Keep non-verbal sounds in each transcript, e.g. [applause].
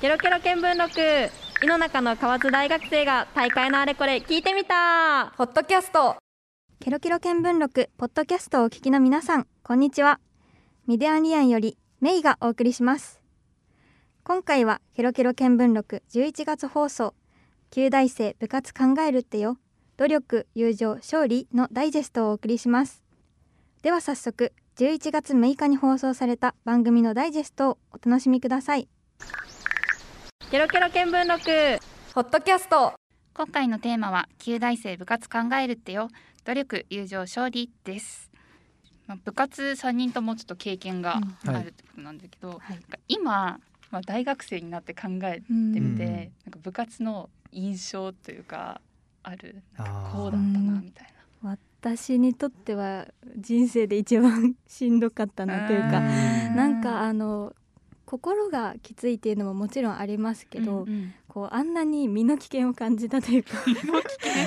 ケロケロ見聞録。井の中の河津大学生が大会のあれこれ聞いてみた。ポッドキャスト。ケロケロ見聞録。ポッドキャストをお聞きの皆さんこんにちは。ミディアンリアンよりメイがお送りします。今回はケロケロ見聞録11月放送。旧大生部活考えるってよ。努力友情勝利のダイジェストをお送りします。では早速11月6日に放送された番組のダイジェストをお楽しみくださいケロケロ見聞録。ポッドキャスト。今回のテーマは旧大生部活考えるってよ。努力友情勝利です、まあ、部活3人ともちょっと経験がうん。あるってことなんだけど、はい。なんか今、まあ、大学生になって考えてうんみて、うん。なんか部活の印象というかある？なんかこうだったなみたい私にとっては人生で一番しんどかったなというかな。なんかあの心がきついっていうのももちろんありますけど、うんうん。こうあんなに身の危険を感じたというか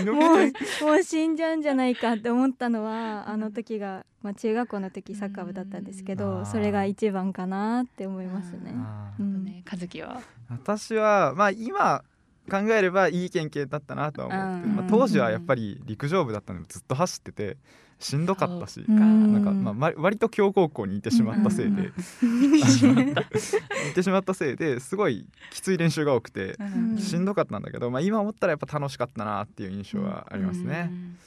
ももうもう死んじゃうんじゃないかって思ったのはあの時が、まあ、中学校の時サッカー部だったんですけどそれが一番かなって思いますね。うん。ね、和樹は、私はまあ今考えればいい経験だったなとは思って、うん。まあ、当時はやっぱり陸上部だったのでずっと走っててしんどかったしなんかまあま割と強豪校にいてしまったせいで、うん。[laughs] いてしまったせいですごいきつい練習が多くてん。しんどかったんだけど、まあ、今思ったらやっぱ楽しかったなっていう印象はありますね。う。ん。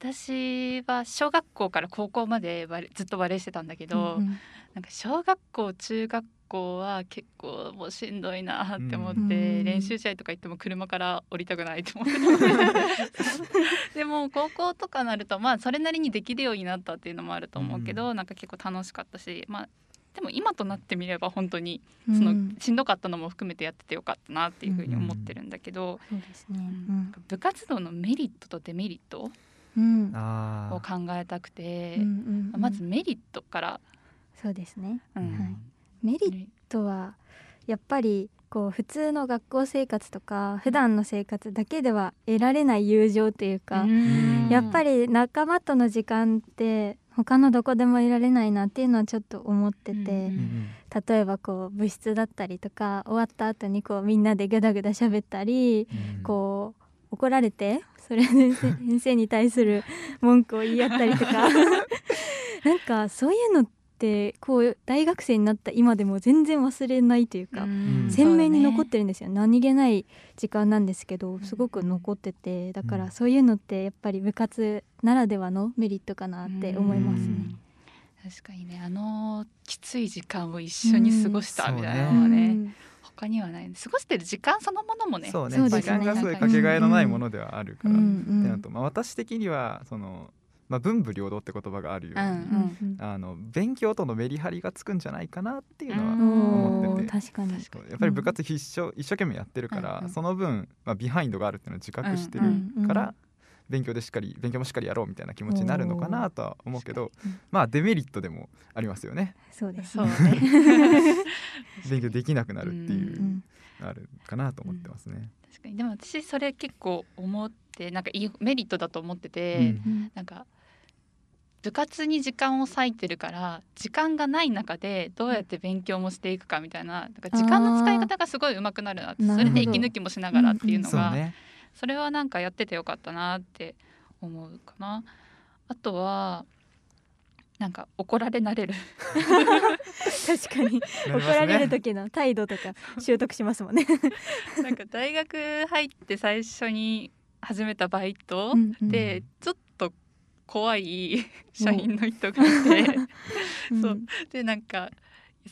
私は小学校から高校までバレずっとバレーしてたんだけど、うんなんか小学校中学校は結構もうしんどいなって思って、うん。練習試合とか行っても車から降りたくないと思って。で [laughs] でも高校とかなるとまあそれなりにできるようになったっていうのもあると思うけど、なんか結構楽しかったしまあでも今となってみれば本当にその、うんしんどかったのも含めてやっててよかったなっていうふうに思ってるんだけど、そうですね。部活動のメリットとデメリットを考えたくて、うんうんうん。まずメリットから、そうですね。うん。はい。メリットはやっぱりこう普通の学校生活とか普段の生活だけでは得られない友情というか、うん。やっぱり仲間との時間って他のどこでも得られないなっていうのはちょっと思ってて、例えばこう部室だったりとか終わった後にこうみんなでグダグダ喋ったり、うん。こう怒られてそれで先生に対する文句を言い合ったりとか。[laughs] なんかそういうのってこう大学生になった今でも全然忘れないというか、うん。鮮明に残ってるんですよ、何気ない時間なんですけどすごく残っててだからそういうのってやっぱり部活ならではのメリットかなって思いますね。ね確かにねあのきつい時間を一緒に過ごしたみたいなのはうね、ん。他にはない。過ごしてる時間そのものもねそうね。そうですね。時間がすごいかけがえのないものではあるから、うんってうん。と、まあ、私的にはその、まあ、文武両道って言葉があるように、うんうんあの勉強とのメリハリがつくんじゃないかなっていうのは思ってて。確かに。確かやっぱり部活必勝一生懸命やってるから、うんうん。その分、まあ、ビハインドがあるっていうのを自覚してるうんから、勉強でしっかり勉強もしっかりやろうみたいな気持ちになるのかなとは思うけどうんまあデメリットでもありますよね。そうですそうね。ね勉強できなくなるっていうう、んあるかなと思ってますね。確かに。でも私それ結構思ってなんかいいメリットだと思ってて、うん。うん。なんか部活に時間を割いてるから時間がない中でどうやって勉強もしていくかみたいななんか時間の使い方がすごい上手くなるなってそれで息抜きもしながらっていうのが、そうね。それはなんかやっててよかったなって思うかな。あとはなんか怒られ慣れる。確かに。怒られる時の態度とか習得しますもんね。なんか大学入って最初に始めたバイトうんうん。でちょっと怖い社員の人がいて。[laughs] そう。でなんか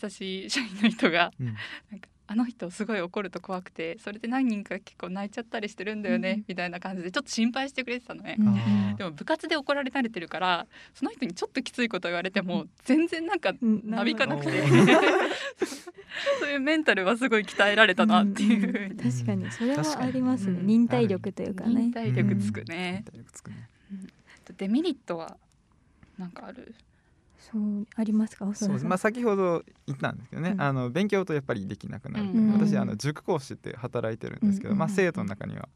優しい社員の人がうん。なんかあの人すごい怒ると怖くてそれで何人か結構泣いちゃったりしてるんだよね、うん。みたいな感じでちょっと心配してくれてたのね。うん。でも部活で怒られ慣れてるからその人にちょっときついこと言われても全然なんかうん。なびかなくて。なる [laughs] そういうメンタルはすごい鍛えられたなっていうふうに。確かにそれはありますね。忍耐力というかね。忍。耐力つくね、体力つくねデメリットはなんかある？そうありますか？そうまあ、先ほど言ったんですけどね、うん。あの勉強とやっぱりできなくなる、うん私あの塾講師って働いてるんですけど、うんまあ、生徒の中には、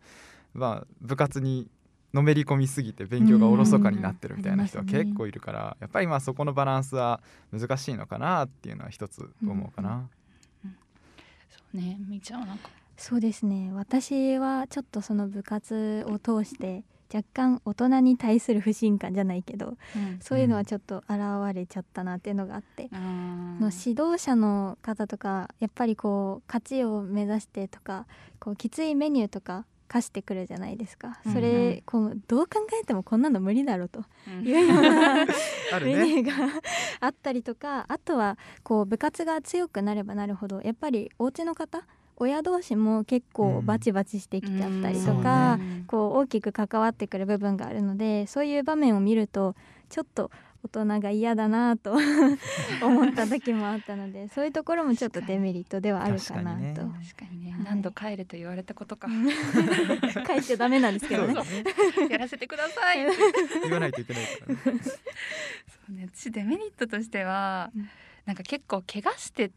まあ、部活にのめり込みすぎて勉強がおろそかになってるみたいな人は結構いるから、やっぱりまあそこのバランスは難しいのかなっていうのは一つ思うかな。そうね。みーちゃんはなんか。そうですね。私はちょっとその部活を通して若干大人に対する不信感じゃないけどそういうのはちょっと現れちゃったなっていうのがあって、うん。の指導者の方とかやっぱりこう勝ちを目指してとかこうきついメニューとか課してくるじゃないですか。そうん。うれんこうどう考えてもこんなの無理だろうと。うん。いうような [laughs] あるメニねューがあったりとかあとはこう部活が強くなればなるほどやっぱりお家の方親同士も結構バチバチしてきちゃったりとか、うん。こう大きく関わってくる部分があるのでそういう場面を見るとちょっと大人が嫌だなと [laughs] 思った時もあったのでそういうところもちょっとデメリットではあるかな確かにね。と。確かにね、はい。何度帰れと言われたことか。[laughs] 書いちゃダメなんですけどね。やらせてください言わないといけないからね。[laughs] そうね。私デメリットとしては、うん。なんか結構怪我して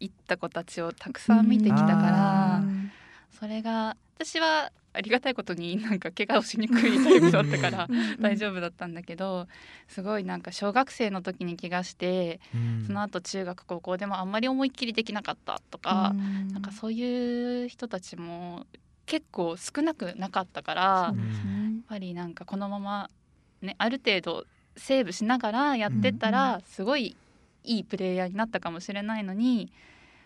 いった子たちをたくさん見てきたから、うんそれが私はありがたいことになんか怪我をしにくいタイプだったから大丈夫だったんだけどすごいなんか小学生の時に怪我してその後中学高校でもあんまり思いっきりできなかったとか、うん。なんかそういう人たちも結構少なくなかったから、ね。やっぱりなんかこのまま、ね、ある程度セーブしながらやってったらすごいいいプレイヤーになったかもしれないのに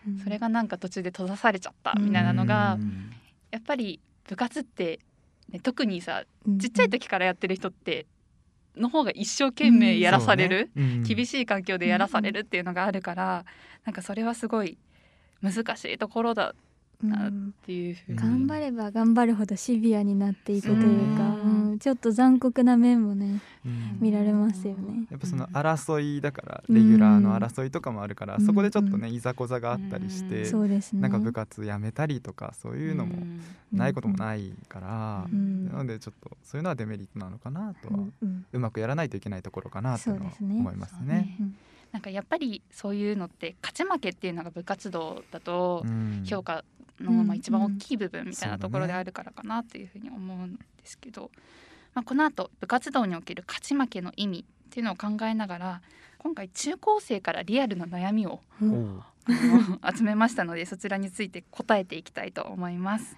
うん。それがなんか途中で閉ざされちゃったみたいなのがうん。やっぱり部活って、ね、特にさうんちっちゃい時からやってる人っての方が一生懸命やらされる、そうね。うん。厳しい環境でやらされるっていうのがあるからなんかそれはすごい難しいところだなっていうふうに、頑張れば頑張るほどシビアになっていくというか、そううんちょっと残酷な面もねうん。見られますよね。やっぱその争いだからレギュラーの争いとかもあるから、うん。そこでちょっとねいざこざがあったりして、うん。そうですね。なんか部活やめたりとかそういうのもん。ないこともないから、うん。なのでちょっとそういうのはデメリットなのかなとは、うんうん。うまくやらないといけないところかなと思いますね。ね。なんかやっぱりそういうのって勝ち負けっていうのが部活動だとうん。評価のうんまあ一番大きい部分みたいなところであるからかなっていうふうに思うんですけど、まあ、この後部活動における勝ち負けの意味っていうのを考えながら今回中高生からリアルな悩みをおうあの集めましたのでそちらについて答えていきたいと思います。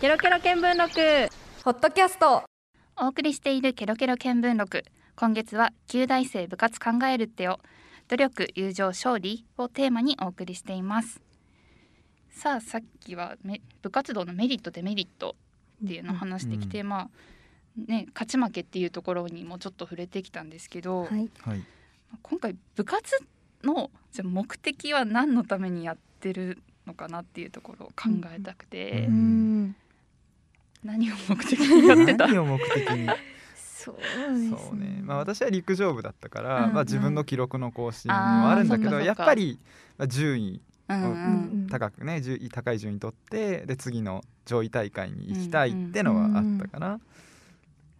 ケロケロ見聞録ホットキャスト。お送りしているケロケロ見聞録。今月は旧大生部活考えるってよ。努力友情勝利をテーマにお送りしていますさあさっきはめ部活動のメリットデメリットっていうのを話してきて、まあね勝ち負けっていうところにもちょっと触れてきたんですけど、はい。はい。今回部活のじゃあ目的は何のためにやってるのかなっていうところを考えたくて、ううん。ん。何を目的にやってた？[laughs] 何を目的に？そうですね。そうね、まあ、私は陸上部だったから、うんうん。まあ、自分の記録の更新もあるんだけど、やっぱり、まあ、順位うんうんうん高くね順位高い順位取ってで次の上位大会に行きたいってのはあったかな。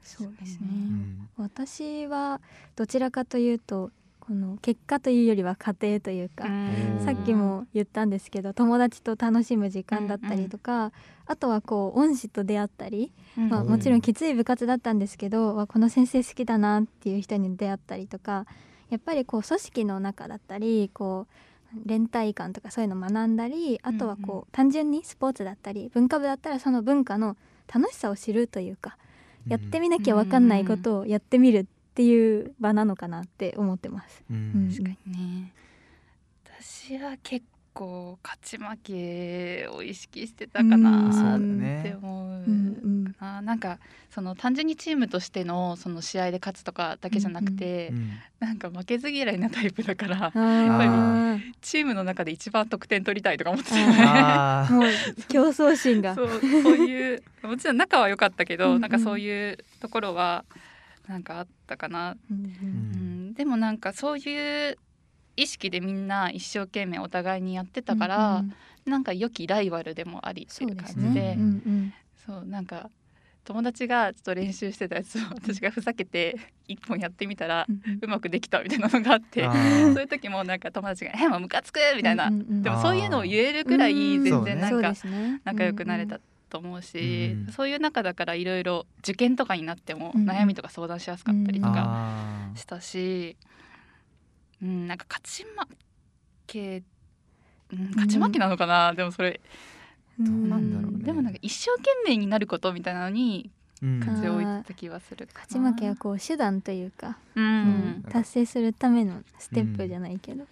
そうですね。うん。私はどちらかというとこの結果というよりは過程というか、うん。さっきも言ったんですけど友達と楽しむ時間だったりとか、あとはこう恩師と出会ったり、まあ、うんもちろんきつい部活だったんですけどわこの先生好きだなっていう人に出会ったりとかやっぱりこう組織の中だったりこう連帯感とかそういうのを学んだりあとはこう、うんう単純にスポーツだったり文化部だったらその文化の楽しさを知るというか、やってみなきゃ分かんないことをやってみるっていう場なのかなって思ってます。うん。うん。確かにね。私は結構勝ち負けを意識してたかうん。なっねて思ううんうなんかその単純にチームとしてのその試合で勝つとかだけじゃなくて、うんなんか負けず嫌いなタイプだからあー。チームの中で一番得点取りたいとか思ってたあー。[laughs] もう競争心が。そうそういうもちろん仲は良かったけど、うん。うんなんかそういうところはなんかあったかな、うんうん。うん、でもなんかそういう意識でみんな一生懸命お互いにやってたから、うんうんなんか良きライバルでもありっていう感じで。ね。うんうんそうなんか友達がちょっと練習してたやつを私がふざけて [laughs] 一本やってみたらうんうん。うまくできたみたいなのがあってあー。そういう時もなんか友達が「えもうムカつく!」みたいな、うんうんうん。でもそういうのを言えるくらいうん全そうねそう然なんか仲良くなれたと思うし、うんそういう中だからいろいろ受験とかになってもうん悩みとか相談しやすかったりとかしたし、うん、なんか勝ち負けうん勝ち負けなのかな、でもそれどうなんだろうね。でもなんか一生懸命になることみたいなのにうん。風を置いてた気はするかな。勝ち負けはこう手段というか、うう。んん達成するためのステップじゃないけど、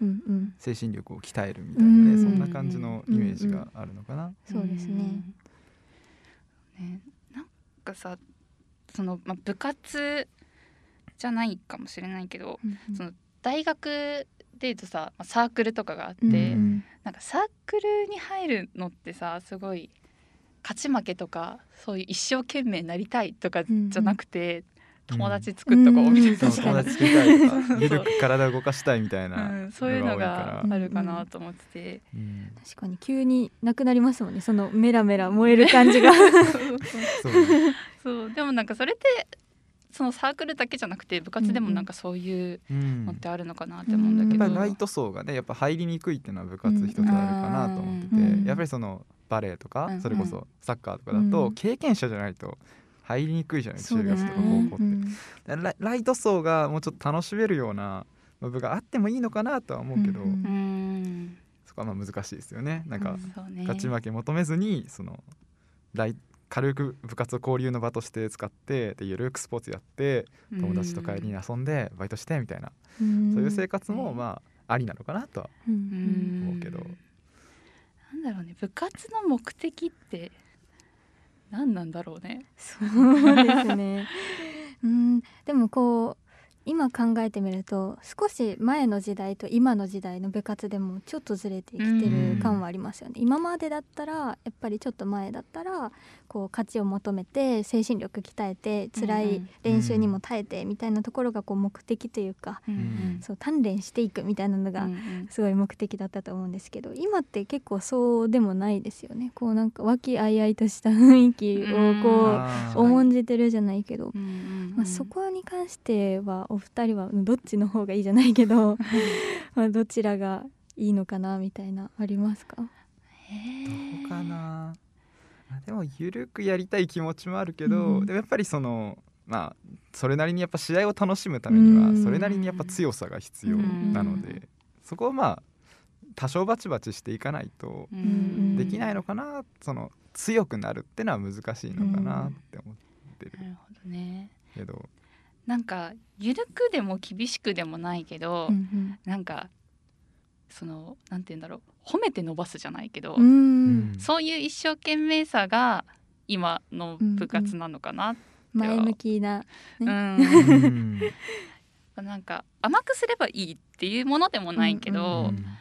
うん、うん精神力を鍛えるみたいなね、うん。そんな感じのイメージがあるのかな。そうですね。うん。ねなんかさその、まあ、部活じゃないかもしれないけどうん。その大学でいうとさまあサークルとかがあって、うん。うんなんかサークルに入るのってさすごい勝ち負けとかそういう一生懸命なりたいとかじゃなくて、うん友達作っとこうみたいな、そう確かに。友達作りたいとか。ゆるく体を動かしたいみたいなうん、そういうのがあるかなと思ってて、らうん。確かに急になくなりますもんねそのメラメラ燃える感じが。[laughs] そう。ねそう。でもなんかそれってそのサークルだけじゃなくて部活でもなんかそういううんのってあるのかなって思うんだけど、やっぱりライト層がねやっぱ入りにくいっていうのは部活一つあるかなと思ってて、うんやっぱりそのバレエとか、うんそれこそサッカーとかだと、うん。経験者じゃないと入りにくいじゃない中学とか高校って、ライライト層がもうちょっと楽しめるような部があってもいいのかなとは思うけど、うん。うん。うんそこはまあ難しいですよね。なんか、勝ち負け求めずにそのライ軽く部活を交流の場として使ってでゆるくスポーツやって友達と帰りに遊んでバイトしてみたいな、うん。そういう生活もうんまあありなのかなとはうんうん。思うけど。なんだろうね。部活の目的って何なんだろうね。そうですね。うん、でもこう今考えてみると少し前の時代と今の時代の部活でもちょっとずれてきてる感はありますよね。今までだったらやっぱりちょっと前だったらこう勝ちを求めて精神力鍛えて辛い練習にも耐えてみたいなところがこう目的というか、うんそう鍛錬していくみたいなのがすごい目的だったと思うんですけど今って結構そうでもないですよね。こうなんか和気あいあいとした雰囲気をこう重んじてるじゃないけど、うんうんうんまあ、そこに関してはお二人はうんどっちの方がいいじゃないけど [laughs] まあどちらがいいのかなみたいなありますか？どうかな？あでもゆるくやりたい気持ちもあるけど、うんでもやっぱりそのまあそれなりにやっぱ試合を楽しむためにはうん。それなりにやっぱ強さが必要なので、うんそこをまあ多少バチバチしていかないとできないのかな、その強くなるってのは難しいのかなって思ってる。なるほどねけど、なんか緩くでも厳しくでもないけど、うんなんかそのなんて言うんだろう。褒めて伸ばすじゃないけど、うん。うん。そういう一生懸命さが今の部活なのかな、前向きな、うん。うん。[laughs] なんか甘くすればいいっていうものでもないけど、うんうん。やっ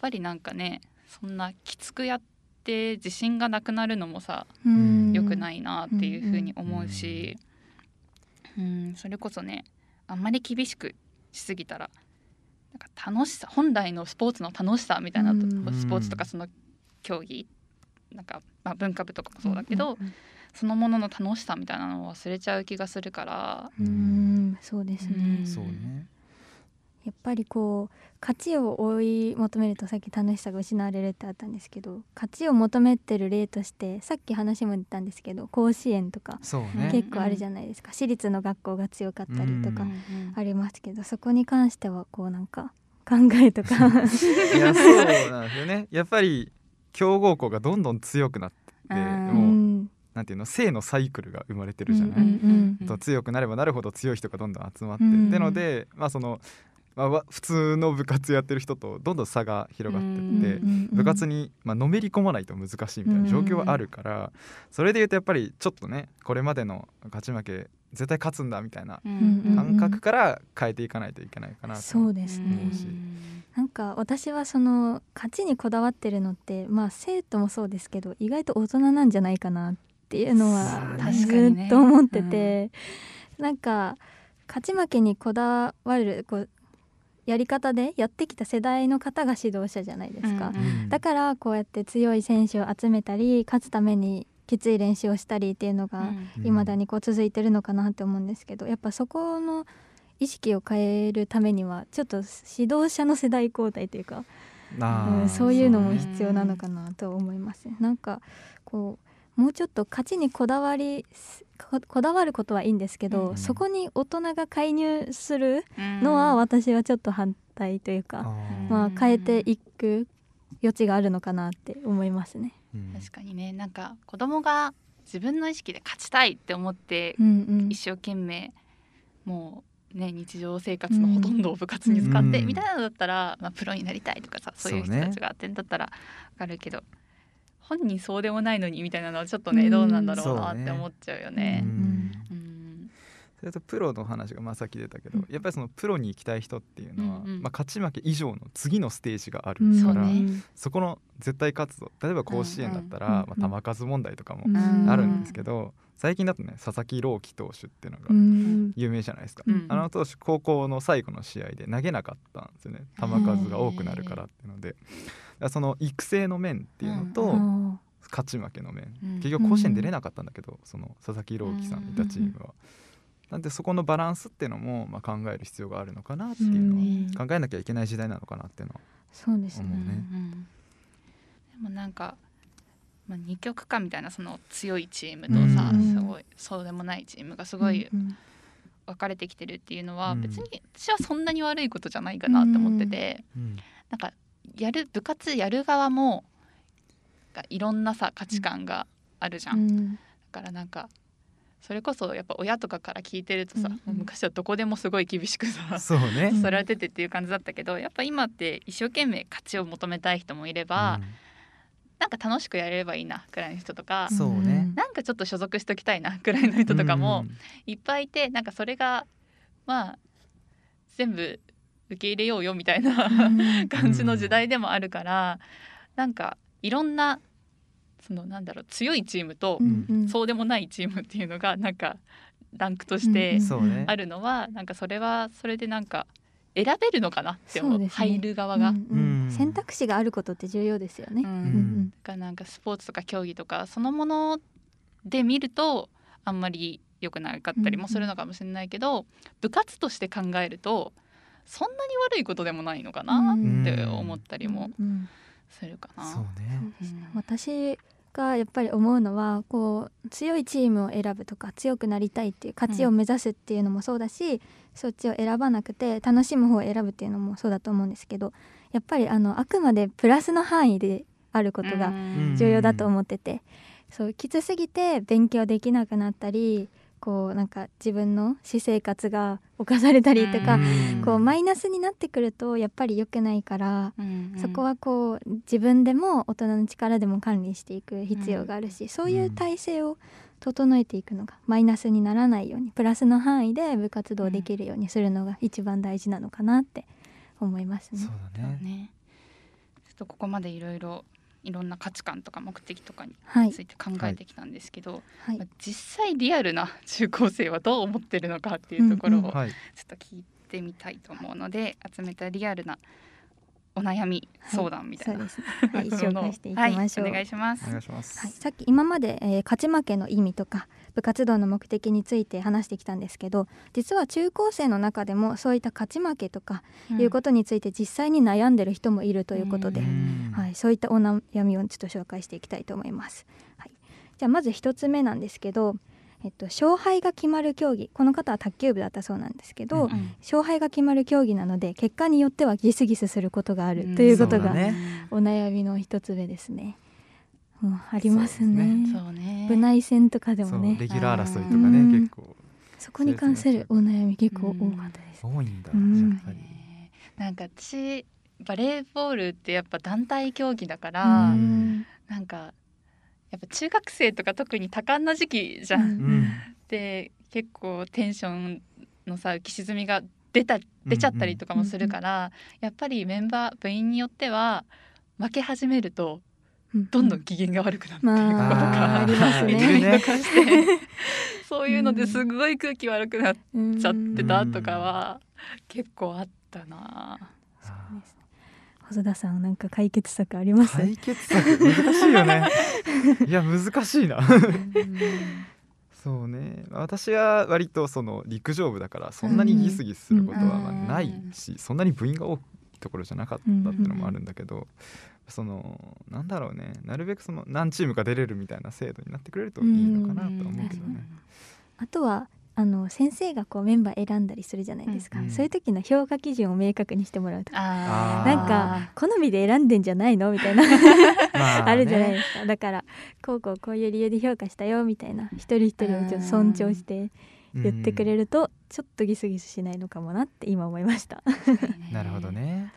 ぱりなんかねそんなきつくやって自信がなくなるのもさうん。良くないなっていうふうに思うし、うんそれこそねあんまり厳しくしすぎたらなんか楽しさ本来のスポーツの楽しさみたいなと、うん。スポーツとかその競技なんか、まあ、文化部とかもそうだけど、うん。そのものの楽しさみたいなのを忘れちゃう気がするから。うん。うんそうですね、うん。そうねやっぱりこう勝ちを追い求めるとさっき楽しさが失われるってあったんですけど勝ちを求めてる例としてさっき話も出たんですけど甲子園とかね。結構あるじゃないですか、私立の学校が強かったりとかうんありますけど、そこに関してはこうなんか考えとか。[laughs] いやそうなんですよね。やっぱり強豪校がどんどん強くなってもう、ん。なんていうの性のサイクルが生まれてるじゃない、うんうんうんと強くなればなるほど強い人がどんどん集まって、うん。でのでまあその、まあわ、普通の部活やってる人とどんどん差が広がってって、うん部活に、まあのめり込まないと難しいみたいな状況はあるから、それでいうとやっぱりちょっとねこれまでの勝ち負け絶対勝つんだみたいなうんうん感覚から変えていかないといけないかなとそうですね。思うしなんか私はその勝ちにこだわってるのってまあ生徒もそうですけど意外と大人なんじゃないかなっていうのはず確かにね。っと思ってて、なんか勝ち負けにこだわるこうやり方でやってきた世代の方が指導者じゃないですか、うんうん。だからこうやって強い選手を集めたり勝つためにきつい練習をしたりっていうのがうん。未だにこう続いてるのかなって思うんですけどやっぱそこの意識を変えるためにはちょっと指導者の世代交代というか、うん、そういうのもね必要なのかなと思いますね。なんかこうもうちょっと勝ちにこだわりここだわることはいいんですけど、うん。そこに大人が介入するのは私はちょっと反対というか、まあ、変えていく余地があるのかなって思いますね。うん。確かにね。なんか子供が自分の意識で勝ちたいって思ってうんうん。一生懸命もうね日常生活のほとんどを部活に使って、うん。みたいなのだったら、まあ、プロになりたいとかさそういう人たちがあってんだったらわかるけど、本人そうでもないのにみたいなのはちょっとね、うん。どうなんだろうなって思っちゃうようね。ん。うん。それとプロの話がまあさっき出たけど、うん。やっぱりそのプロに行きたい人っていうのは、うんうん。まあ、勝ち負け以上の次のステージがあるうんから、そうね。そこの絶対勝つぞ例えば甲子園だったら、うんうんまあ、球数問題とかもうん。あるんですけど、最近だとね佐々木朗希投手っていうのがうん。有名じゃないですか、うん。あの投手高校の最後の試合で投げなかったんですよね。球数が多くなるからっていうので。だからその育成の面っていうのと、あ勝ち負けの面、うん結局甲子園出れなかったんだけど、その佐々木朗希さんいたチームは。なんでそこのバランスっていうのもまあ考える必要があるのかなっていうのうんは考えなきゃいけない時代なのかなっていうのはそうですね。思うね。うんでもなんか、まあ、二極化みたいなその強いチームとさ、うんすごいそうでもないチームがすごいうん。分かれてきてるっていうのは、うん。別に私はそんなに悪いことじゃないかなって思ってて、うん。なんかやる部活やる側もがいろんなさ価値観があるじゃん。うん。だからなんかそれこそやっぱ親とかから聞いてるとさ、うん。もう昔はどこでもすごい厳しくさ [laughs] そうね、されててっていう感じだったけどやっぱ今って一生懸命勝ちを求めたい人もいれば、なんか楽しくやれればいいなくらいの人とか、そうね。なんかちょっと所属しときたいなくらいの人とかもいっぱいいてなんかそれがまあ全部受け入れようよみたいなうん。[laughs] 感じの時代でもあるから、なんかいろんなそのなんだろう強いチームとそうでもないチームっていうのがなんかランクとしてあるのはなんかそれはそれでなんか選べるのかなって思う。入る側が。うんうん。うん。選択肢があることって重要ですよね。うんうん。だからなんかスポーツとか競技とかそのもので見るとあんまり良くなかったりもするのかもしれないけど、部活として考えるとそんなに悪いことでもないのかなって思ったりもうん。うん。するかな。そうね。うん私がやっぱり思うのはこう強いチームを選ぶとか強くなりたいっていう勝ちを目指すっていうのもそうだし、そっちを選ばなくて楽しむ方を選ぶっていうのもそうだと思うんですけどやっぱりあのあくまでプラスの範囲であることがうん。重要だと思ってて、そうきつすぎて勉強できなくなったりこうなんか自分の私生活が侵されたりとか、うんこうマイナスになってくるとやっぱり良くないから。うんそこはこう自分でも大人の力でも管理していく必要があるし、そういう体制を整えていくのがマイナスにならないようにプラスの範囲で部活動できるようにするのが一番大事なのかなって思いますねそう。だねねちょっとここまでいろいろいろんな価値観とか目的とかにはいついて考えてきたんですけど、はいまあ実際リアルな中高生はどう思ってるのかっていうところをちょっと聞いてみたいと思うので集めたリアルなお悩み相談みたいな、そうですね。[laughs] はい、紹介していきましょう。はい、お願いしますお。願いします、はい、さっき今まで、えー勝ち負けの意味とか部活動の目的について話してきたんですけど実は中高生の中でもそういった勝ち負けとかいうことについて実際に悩んでる人もいるということで、うん。はい、そういったお悩みをちょっと紹介していきたいと思います。はい、じゃあまず一つ目なんですけど、えっと、勝敗が決まる競技。この方は卓球部だったそうなんですけど、うんうん。勝敗が決まる競技なので結果によってはギスギスすることがあるということが、お悩みの一つ目ですね。もうありますね。そうね。部内戦とかでもね。レギュラー争いとかうん。ね結構。そこに関するお悩み結構多かったです。多いんだうんやっぱり。ねなんか私バレーボールってやっぱ団体競技だから、うん。なんかやっぱ中学生とか特に多感な時期じゃん。で結構テンションのさ浮き沈みが出た出ちゃったりとかもするから、やっぱりメンバー部員によっては負け始めるとうんどんどん機嫌が悪くなっていくことまあがありますね。いたりとかしてそういうのですごい空気悪くなっうんちゃってたとかは結構あったな。そうですね。細田さんなんか解決策あります？解決策？難しいよね。[laughs] いや難しいな。そうね。私は割とその陸上部だからそんなにギスギスすることはまあうん。ないしそんなに部員が多いところじゃなかったっていうのもあるんだけどそのなんだろうね。なるべくその何チームか出れるみたいな制度になってくれるといいのかなとは思うけどね。あとはあの先生がこうメンバー選んだりするじゃないですか、うん。うんそういう時の評価基準を明確にしてもらうとか。なんか好みで選んでんじゃないのみたいな。[laughs] ま [laughs] あるじゃないねですか。だからこうこうこういう理由で評価したよみたいな一人一人をちょっと尊重して言ってくれるとちょっとギスギスしないのかもなって今思いました。うん [laughs] なるほどね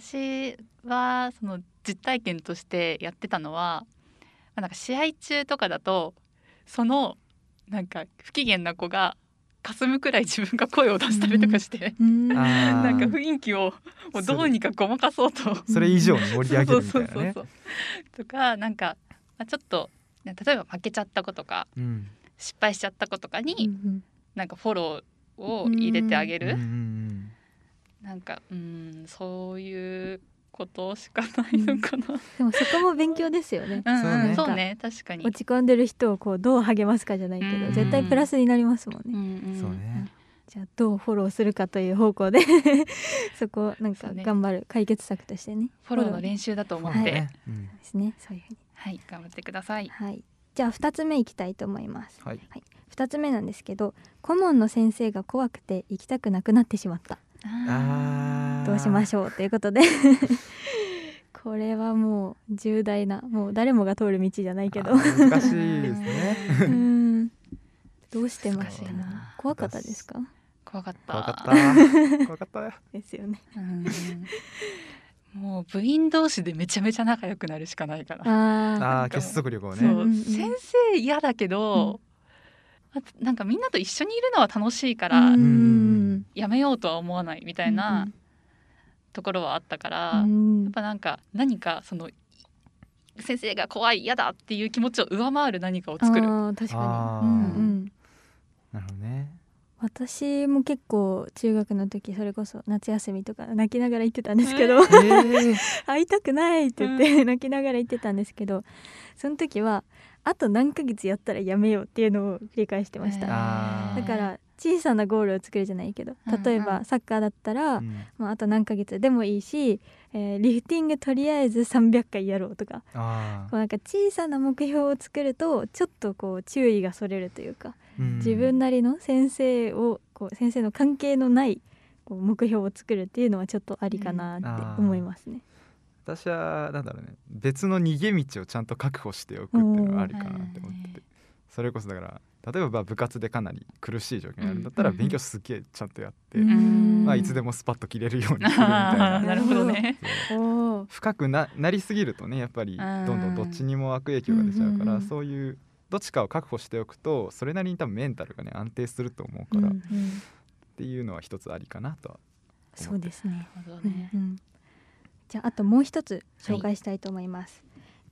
私はその実体験としてやってたのは、まあ、なんか試合中とかだとそのなんか不機嫌な子が霞むくらい自分が声を出したりとかして、うん。[laughs] なんか雰囲気をもうどうにかごまかそうと。それ以上に盛り上げるみたいなね。とかなんか、まあ、ちょっと例えば負けちゃった子とかうん。失敗しちゃった子とかに、うんなんかフォローを入れてあげる、うんうんなんかうんそういうことしかないのかな。でもそこも勉強ですよね。うんそうね。確かに。落ち込んでる人をこうどう励ますかじゃないけど、うん。絶対プラスになりますもんね。うんうんそうね。じゃあどうフォローするかという方向でそこをなんか頑張る解決策としてね。フォローの練習だと思って、はいね。うんですね。そういうふうに。はい、頑張ってください。はい。じゃあ2つ目いきたいと思います。はい。2つ目なんですけど顧問の先生が怖くて行きたくなくなってしまったどうしましょうということで。[laughs] これはもう重大なもう誰もが通る道じゃないけど。難しいですね。うん。どうしてました？怖かったですか？怖かった。怖かった。[laughs] 怖かったよ。ですよね。うん。もう部員同士でめちゃめちゃ仲良くなるしかないから。あああ結束力をそう、ねうんうん。先生嫌だけど、あなんかみんなと一緒にいるのは楽しいかあら、うん。やめようとは思わないみたいなところはあったから、やうん。っぱなんか何かその先生が怖い嫌だっていう気持ちを上回る何かを作る。確かに。うんうん。なるほどね。私も結構中学の時それこそ夏休みとか泣きながら行ってたんですけど、えー。[laughs] 会いたくないって言って泣きながら言ってたんですけどその時はあと何ヶ月やったらやめようっていうのを繰り返してました、だから小さなゴールを作るじゃないけどうん。例えばサッカーだったら、うん。まあ、あと何ヶ月でもいいし、えーリフティングとりあえず300回やろうとか。あこうなんか小さな目標を作るとちょっとこう注意がそれるというか、ーうん。自分なりの先生をこう先生の関係のないこう目標を作るっていうのはちょっとありかなって思いますね。私はなんだろうね別の逃げ道をちゃんと確保しておくっていうのがあるかなって思っててそれこそだから例えばまあ部活でかなり苦しい状況にあるんだったらうん勉強すげえちゃんとやって、うんまあ、いつでもスパッと切れるようにするみたいな。なるほどね。深くななりすぎるとねやっぱりどんどんどっちにも悪影響が出ちゃうから、そういうどっちかを確保しておくとそれなりに多分メンタルがね安定すると思うから、っうんていうのは一つありかなとはそうですね。なるほどうんね。うんじゃああともう一つ紹介したいと思います。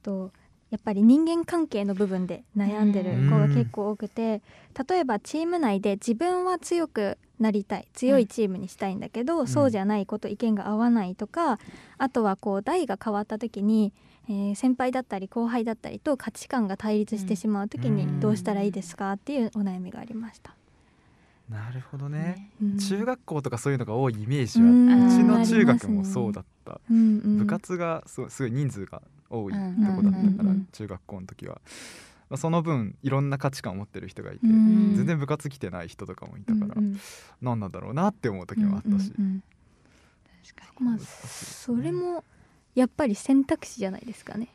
とやっぱり人間関係の部分で悩んでる子が結構多くて例えばチーム内で自分は強くなりたい強いチームにしたいんだけど、そうじゃない子と意見が合わないとかあとはこう代が変わった時に、えー先輩だったり後輩だったりと価値観が対立してしまう時うんにどうしたらいいですかっていうお悩みがありました。なるほどね、うん。中学校とかそういうのが多いイメージは、ううんちの中学もそうだった、うんうん。部活がすごい人数が多いとうんこだったから、うんうんうん。中学校の時は、まあ、その分いろんな価値観を持ってる人がいて、うん。全然部活来てない人とかもいたから、うんうん。何なんだろうなって思う時もあったし、うんうんうん。確かに。まあそねれもやっぱり選択肢じゃないですかね。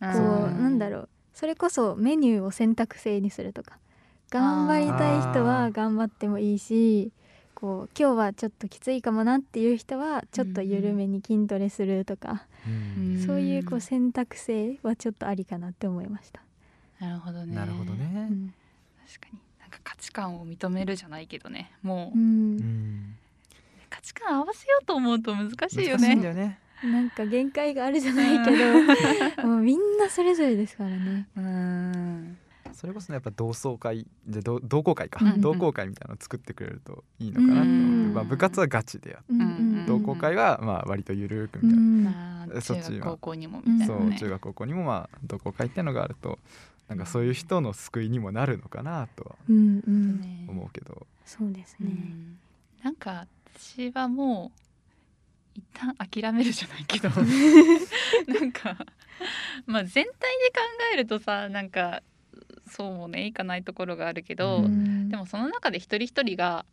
こうなんだろう。それこそメニューを選択制にするとか頑張りたい人あはー頑張ってもいいしこう今日はちょっときついかもなっていう人はちょっと緩めに筋トレするとか、うんうんそういうこう選択制はちょっとありかなって思いました。なるほどね。なるほどねう。ん確かになんか価値観を認めるじゃないけどねもうう、うん価値観合わせようと思うと難しいよ難しいんだね。よね。なんか限界があるじゃないけどもうみんなそれぞれですからね。うんそれこそねやっぱ同窓会で同同好会か、うんうん同好会みたいなのを作ってくれるといいのかな。と思って、うん。まあ、部活はガチでやって、うんうん同好会はまあ割とゆるくみうたいな、ん。まあそっちは。中学高校にもみたいそうなね。中学高校にもまあ同好会っていうのがあるとなんかそういう人の救いにもなるのかなとはうんうん。うけど、そうですね。うん。なんか私はもう一旦諦めるじゃないけど。[laughs] なんかまあ全体で考えるとさなんかそうもねいかないところがあるけど、うん。でもその中で一人一人が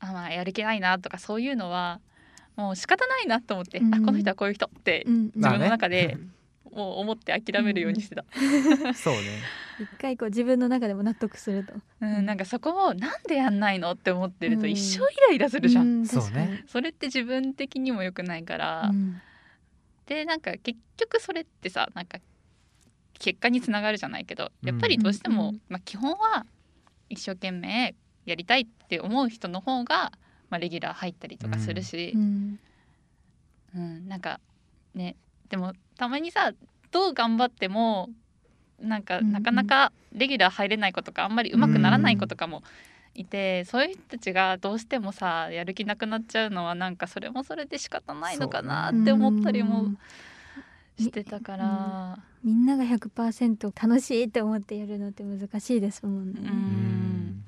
あまあやる気ないなとかそういうのはもう仕方ないなと思って、うん。あこの人はこういう人ってうん。自分の中まあでね。もう思って諦めるようにしてた、[laughs] そうね。一回こう自分の中でも納得すると。うん、なんかそこをなんでやんないのって思ってるとうん。一生イライラするじゃん、うんそうね。確かにそれって自分的にも良くないから、うん。でなんか結局それってさなんか結果につながるじゃないけどやっぱりどうしても、うん。まあ、基本は一生懸命やりたいって思う人の方が、まあ、レギュラー入ったりとかするし。う、ん。うん。なんかねでもたまにさどう頑張ってもなんかうんうん。なかなかレギュラー入れない子とかあんまり上手くならない子とかもいて、そういう人たちがどうしてもさやる気なくなっちゃうのはなんかそれもそれで仕方ないのかなって思ったりもうんしてたから。みんなが100%楽しいって思ってやるのって難しいですもんね。ううんん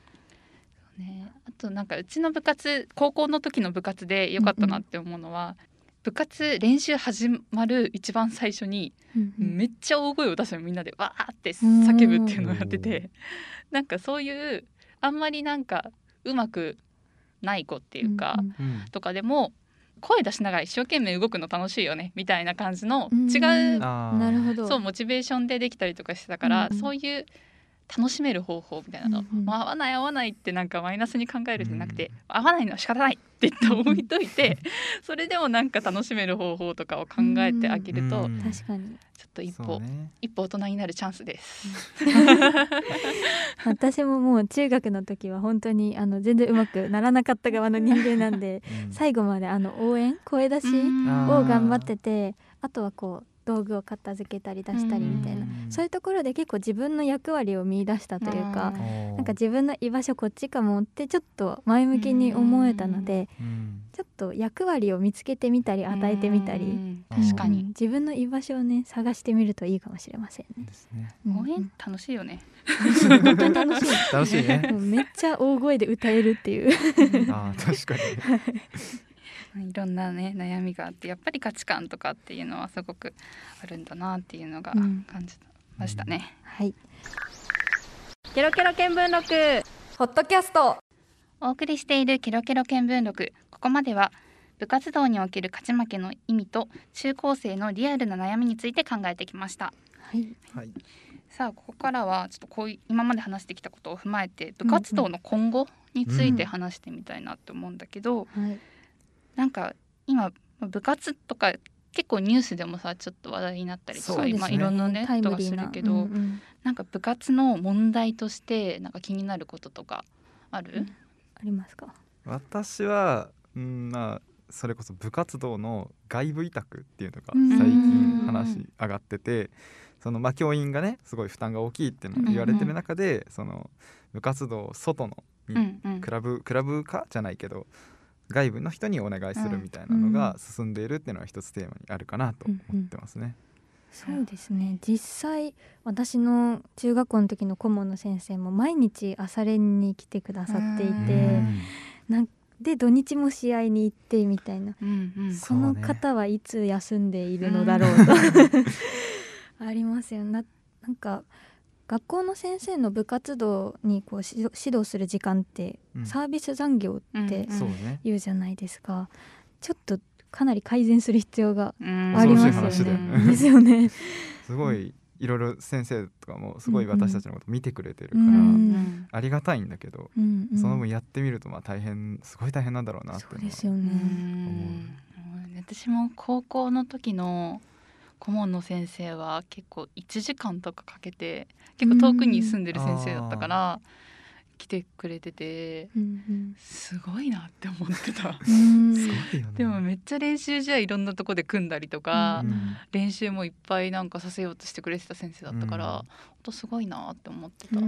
ね、あとなんかうちの部活高校の時の部活で良かったなって思うのは、部活練習始まる一番最初にうんうん。めっちゃ大声を出してみんなで。わーって叫ぶっていうのをやってうて。[laughs] なんかそういうあんまりなんかうまくない子っていうか、んんうん。とかでも声出しながら一生懸命動くの楽しいよねみたいな感じのうん。違うなるほど。そうモチベーションでできたりとかしてたから、うんうん。そういう楽しめる方法みたいなの、うん合わない合わないってなんかマイナスに考えるんじゃなくて、うん。合わないのは仕方ないって言って置いといて、[laughs] それでもなんか楽しめる方法とかを考えてあげると、うん確かに。ちょっと一そ歩、うね一歩大人になるチャンスです。[laughs] 私ももう中学の時は本当にあの全然うまくならなかった側の人間なんでうん最後まであの応援声出しうんを頑張っててあとはこう道具を片付けたり出したりみたいなうん。そういうところで結構自分の役割を見出したというかうん。なんか自分の居場所こっちかもってちょっと前向きに思えたのでうん。ちょっと役割を見つけてみたり与えてみたりうん。確かうんに、自分の居場所をね探してみるといいかもしれませんね。ねうん。応援楽しいよね。本当に楽しい。楽しいね。も [laughs] うめっちゃ大声で歌えるっていう。[laughs] あー確かにいろんなね悩みがあってやっぱり価値観とかっていうのはすごくあるんだなっていうのがうん感じましたね。はい。ケロケロ見聞録ホットキャストお送りしているケロケロ見聞録ここまでは部活動における勝ち負けの意味と中高生のリアルな悩みについて考えてきましたはい。はいさあここからはちょっとこういう今まで話してきたことを踏まえて部活動の今後について話してみたいなと思うんだけど、はい。なんか今部活とか結構ニュースでもさちょっと話題になったりとか、ね。まあ、いろんなねタイことがムリーな。するけど、うんうん。なんか部活の問題としてなんか気になることとかある、ありますか？私はうんまあそれこそ部活動の外部委託っていうのがうん。最近話上がっててそのまあ教員がねすごい負担が大きいっていうのが言われてる中でその部活動外のうにんうん。クラブクラブ化じゃないけど外部の人にお願いするみたいなのが進んでいるっていうのは一つテーマにあるかなと思ってますね。そうですね。実際私の中学校の時の顧問の先生も毎日朝練に来てくださっていうん。て、なんで土日も試合に行ってみたいな。うんうん。その方はいつ休んでいるのだろうと、[laughs] [laughs] ありますよ。ななんか学校の先生の部活動にこう指導する時間ってうん。サービス残業ってうんそうね。言うじゃないですか、ちょっとかなり改善する必要がうん。ありますよね。よね。ですよね。[laughs] すごいいろいろ先生とかもすごい私たちのこと見てくれてるから、うんうん。ありがたいんだけど、うんうん。その分やってみるとまあ大変すごい大変なんだろうなってそいうう。のはですよね。うん。私も高校の時の顧問の先生は結構1時間とかかけて結構遠くに住んでる先生だったから来てくれててうんすごいなって思ってた。[laughs] でもめっちゃ練習じゃいろんなとこで組んだりとか、うん。練習もいっぱいなんかさせようとしてくれてた先生だったから、うん。ほんとすごいなって思ってた。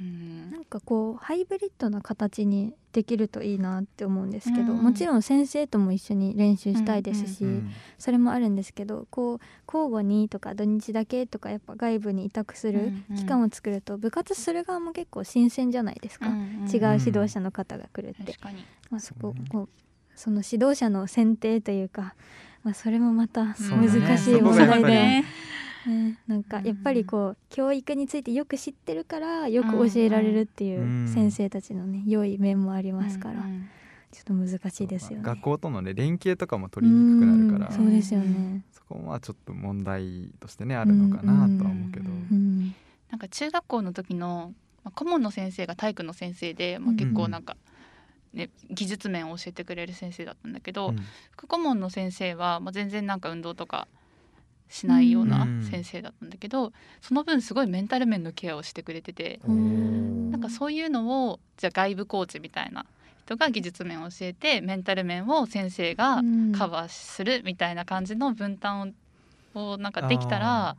ううん。うんんなんかこうハイブリッドな形にできるといいなって思うんですけど、うん。もちろん先生とも一緒に練習したいですし、うんそれもあるんですけどこう交互にとか土日だけとかやっぱ外部に委託する期間を作ると部活する側も結構新鮮じゃないですか、違う指導者の方が来るって、確かに。まあ、そここうその指導者の選定というか、まあ、それもまた難しいね。問題で、そなんかうん。やっぱりこう教育についてよく知ってるからよく教えられるっていう先生たちのね良い面もありますから、ちょっと難しいですよね。学校とのね連携とかも取りにくくなるから。うんそうですよね。そこはちょっと問題としてねあるのかなとは思うけど、なんか中学校の時の、まあ、顧問の先生が体育の先生で、まあ、うん。結構なんか、ね、技術面を教えてくれる先生だったんだけど、うん。副顧問の先生は、まあ、全然なんか運動とかしないようなうん。先生だったんだけど、その分すごいメンタル面のケアをしてくれてて、うんなんかそういうのをじゃあ外部コーチみたいな人が技術面を教えてメンタル面を先生がうん。カバーするみたいな感じの分担ををなんかできたら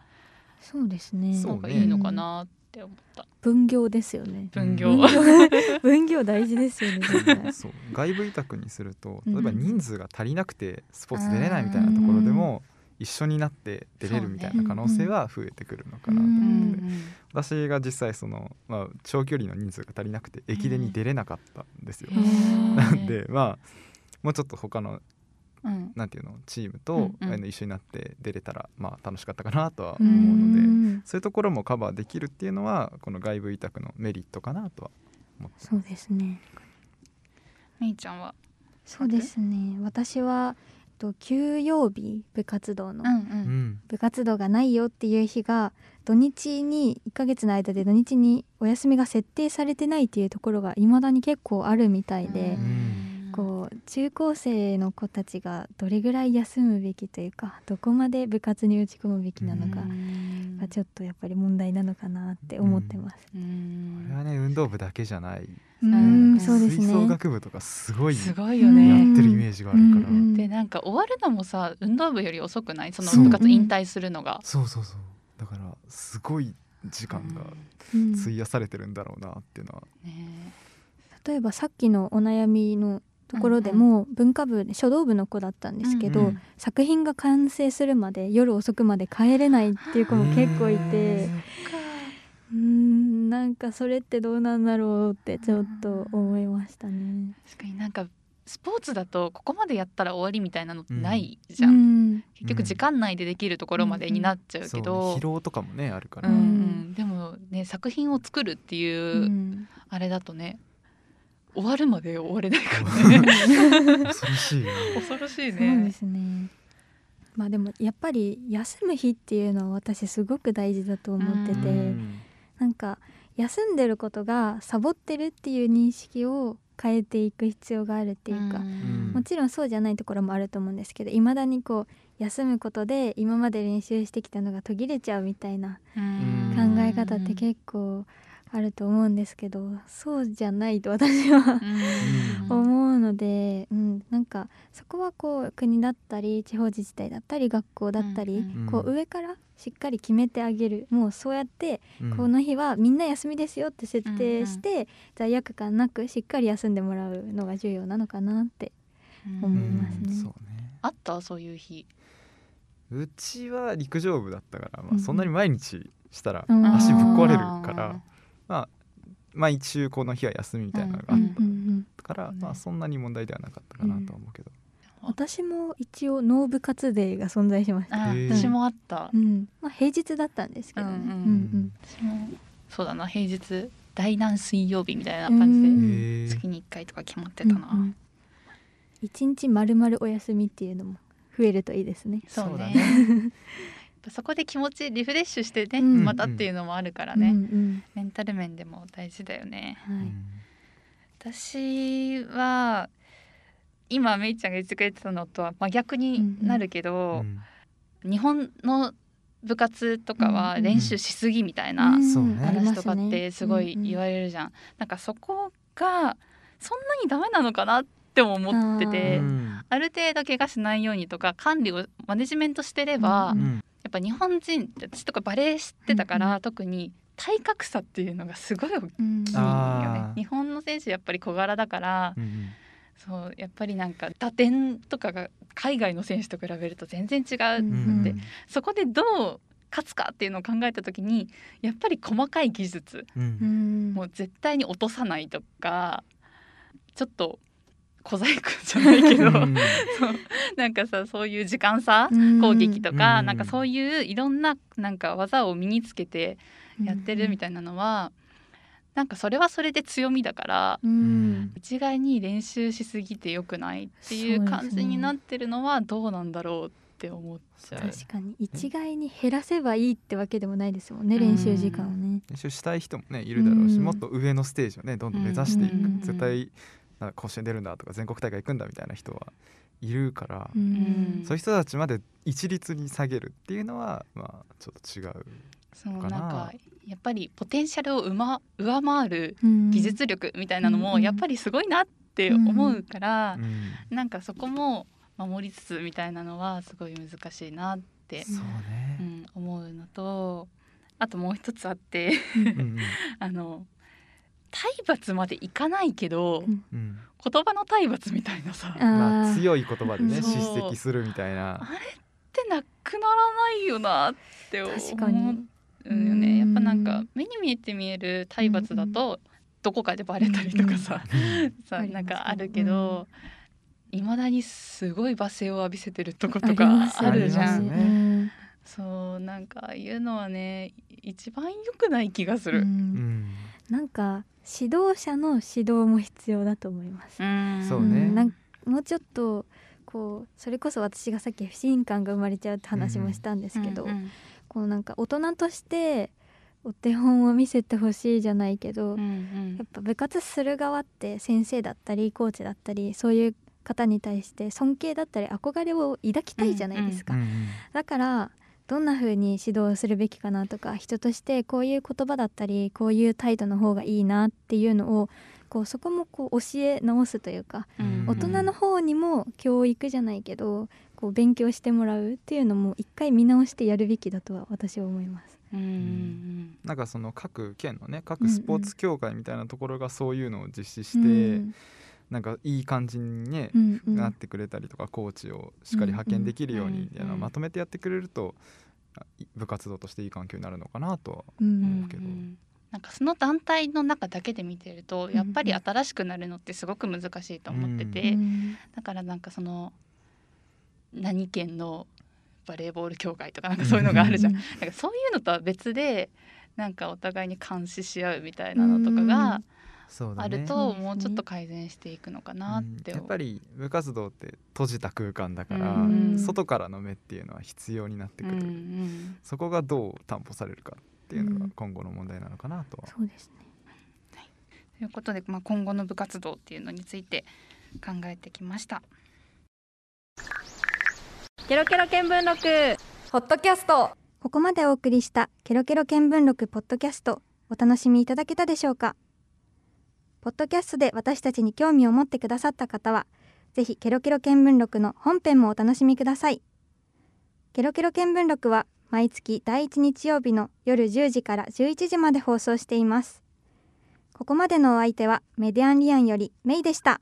そうですね。そうなんかいいのかなって思った。分業ですよね。分業、うん。[laughs] 分業大事ですよね。そう。外部委託にするとうん。例えば人数が足りなくてスポーツ出れないみたいなところでも一緒になって出れるみたいな可能性は増えてくるのかなとう思うんって、私が実際その、まあ、長距離の人数が足りなくて駅伝に出れなかったんですよ。うん。なんでまあもうちょっと他のうん。なんていうのチームうんとうん。あの一緒になって出れたらまあ楽しかったかなとはう思うのでん。そういうところもカバーできるっていうのはこの外部委託のメリットかなとは思って。そうですね。みーちゃんは、そうですね。私はと休養日部活動の。うんううん。ん部活動がないよっていう日が土日に1ヶ月の間で土日にお休みが設定されてないっていうところが未だに結構あるみたいで、んこう中高生の子たちがどれぐらい休むべきというかどこまで部活に打ち込むべきなのかうん。がちょっとやっぱり問題なのかなって思ってます。うこん。れはね運動部だけじゃない、うん、うん。そうです吹奏ね。楽部とかすごいすやごいよね。うんってるイメージがあるから、うんでなんか終わるのもさ運動部より遅くない？その部活引退するのが。そうそうそう。だからすごい時間がうん。費やされてるんだろうなっていうのは、ね。例えばさっきのお悩みのところでも文化部で書道部の子だったんですけど、うんうん。作品が完成するまで夜遅くまで帰れないっていう子も結構いてうーんなんかそれってどうなんだろうってちょっと思いましたね。確かになんかスポーツだとここまでやったら終わりみたいなのってないじゃん、ん。結局時間内でできるところまでになっちゃうそうねけど、疲労とかもねあるから、うん。うん。でもね作品を作るっていう、うん。あれだとね終わるまで終われないからね。恐ろしい恐ろしいそうねですね。まあでもやっぱり休む日っていうのは私すごく大事だと思ってて、うん。なんか休んでることがサボってるっていう認識を変えていく必要があるっていうか、ん。もちろんそうじゃないところもあると思うんですけどいまだにこう休むことで今まで練習してきたのが途切れちゃうみたいなうん。考え方って結構あると思うんですけどそうじゃないと私はうん。[laughs] 思うので、うん、なんかそこはこう国だったり地方自治体だったり学校だったり、うんこう上からしっかり決めてあげる。もうそうやってうん。この日はみんな休みですよって設定して、罪悪感なくしっかり休んでもらうのが重要なのかなって思いますね。うんそうね。あった？そういう日。うちは陸上部だったから、まあ、うんそんなに毎日したらうん。足ぶっ壊れるから、まあ毎週この日は休みみたいなのがあっうんうんうん。たから、ねまあそんなに問題ではなかったかなとは思うけど、私も一応ノー部活デーが存在しました、私もあった、うん。まあ、平日だったんですけど。ね、うんうん。うん私もそうだな平日第何水曜日みたいな感じで、月に1回とか決まってうんたな、うんうん。一日まるまるお休みっていうのも増えるといいですね。そうだやっ [laughs] ぱそこで気持ちリフレッシュしてね、うん。またっていうのもあるからね、うんうん。メンタル面でも大事だよね。はい。私は今めいちゃんが言ってくれてたのとは真逆になるけど、うん。日本の部活とかは練習しすぎみたいな話とかってすごい言われれるじゃん。なんかそこがそんなにダメなのかなっても思ってて、うん。ある程度怪我しないようにとか管理をマネジメントしてれば、うんうんやっぱ日本人って私とかバレエ知ってたから、うん特に体格差っていうのがすごい大きいようん。ね日本の選手やっぱり小柄だから、うんそうやっぱりなんか打点とかが海外の選手と比べると全然違う、うんうん。でそこでどう勝つかっていうのを考えた時にやっぱり細かい技術うん。うん。もう絶対に落とさないとかちょっと小細工じゃないけど、うん。そう。なんかさそういう時間差うん。攻撃とか、うん。なんかそういういろんななんか技を身につけてやってるみたいなのは、なんかそれはそれで強みだから、うん。一概に練習しすぎてよくないっていう感じになってるのはどうなんだろうって思っちゃう。確かに。一概に減らせばいいってわけでもないですもんね練習時間をね。練習したい人もねいるだろうし、うん。もっと上のステージをねどんどん目指していく、うん。絶対なんか甲子園出るんだとか全国大会行くんだみたいな人はいるから、うん。うんそういう人たちまで一律に下げるっていうのはまあちょっと違う。そうかな。なんかやっぱりポテンシャルをうま上回るうん技術力みたいなのうん。もやっぱりすごいなって思うから、うん。なんかそこも守りつつみたいなのはすごい難しいなって、そううね、ん、思うのとあともう一つあって [laughs] あの体罰までいかないけど、うん。うん言葉の体罰みたいなさ。あまあ、ー強い言葉でね叱責するみたいな。ってなくならないよなって思う。よね。やっぱなんかうん目に見えて見える体罰だとどこかでバレたりとかさ、さなんかあるけどいま、未だにすごい罵声を浴びせてるとことかあるじゃん。そうなんかああいうのはね一番良くない気がする。うん。うんなんか指導者の指導も必要だと思います。うん。そうね。んなんもうちょっとこうそれこそ私がさっき不信感が生まれちゃうって話もしたんですけど、うんうんこうなんか大人としてお手本を見せてほしいじゃないけど、うんうん。やっぱ部活する側って先生だったりコーチだったりそういう方に対して尊敬だったり憧れを抱きたいじゃないですか、うんうん。だからどんな風に指導するべきかなとか人としてこういう言葉だったりこういう態度の方がいいなっていうのをこうそこもこう教え直すというかうん。大人の方にも教育じゃないけどこう勉強してもらうっていうのも一回見直してやるべきだとは私は思います。うんうんなんかその各県のね各スポーツ協会みたいなところがそういうのを実施して、うんなんかいい感じにね、うんうん。なってくれたりとかコーチをしっかり派遣できるようにまとめてやってくれると部活動としていい環境になるのかなとはうんうん。思うけどなんかその団体の中だけで見てるとやっぱり新しくなるのってすごく難しいと思ってて、うん。だからなんかその何県のバレーボール協会とかなんかそういうのがあるじゃん。なんかそういうのとは別でなんかお互いに監視し合うみたいなのとかがあるともうちょっと改善していくのかなって思う。うん。やっぱり部活動って閉じた空間だから、うん。外からの目っていうのは必要になってくる、うんうん。そこがどう担保されるかっていうのうん。が今後の問題なのかなとは、そうですね。ということで、まあ、今後の部活動っていうのについて考えてきました。ケロケロ見聞録。ホットキャスト。ここまでお送りしたケロケロ見聞録ポッドキャストお楽しみいただけたでしょうか？ポッドキャストで私たちに興味を持ってくださった方はぜひケロケロ見聞録の本編もお楽しみください。ケロケロ見聞録は毎月第1日曜日の夜10時から11時まで放送しています。ここまでのお相手はメディアンリアンよりメイでした。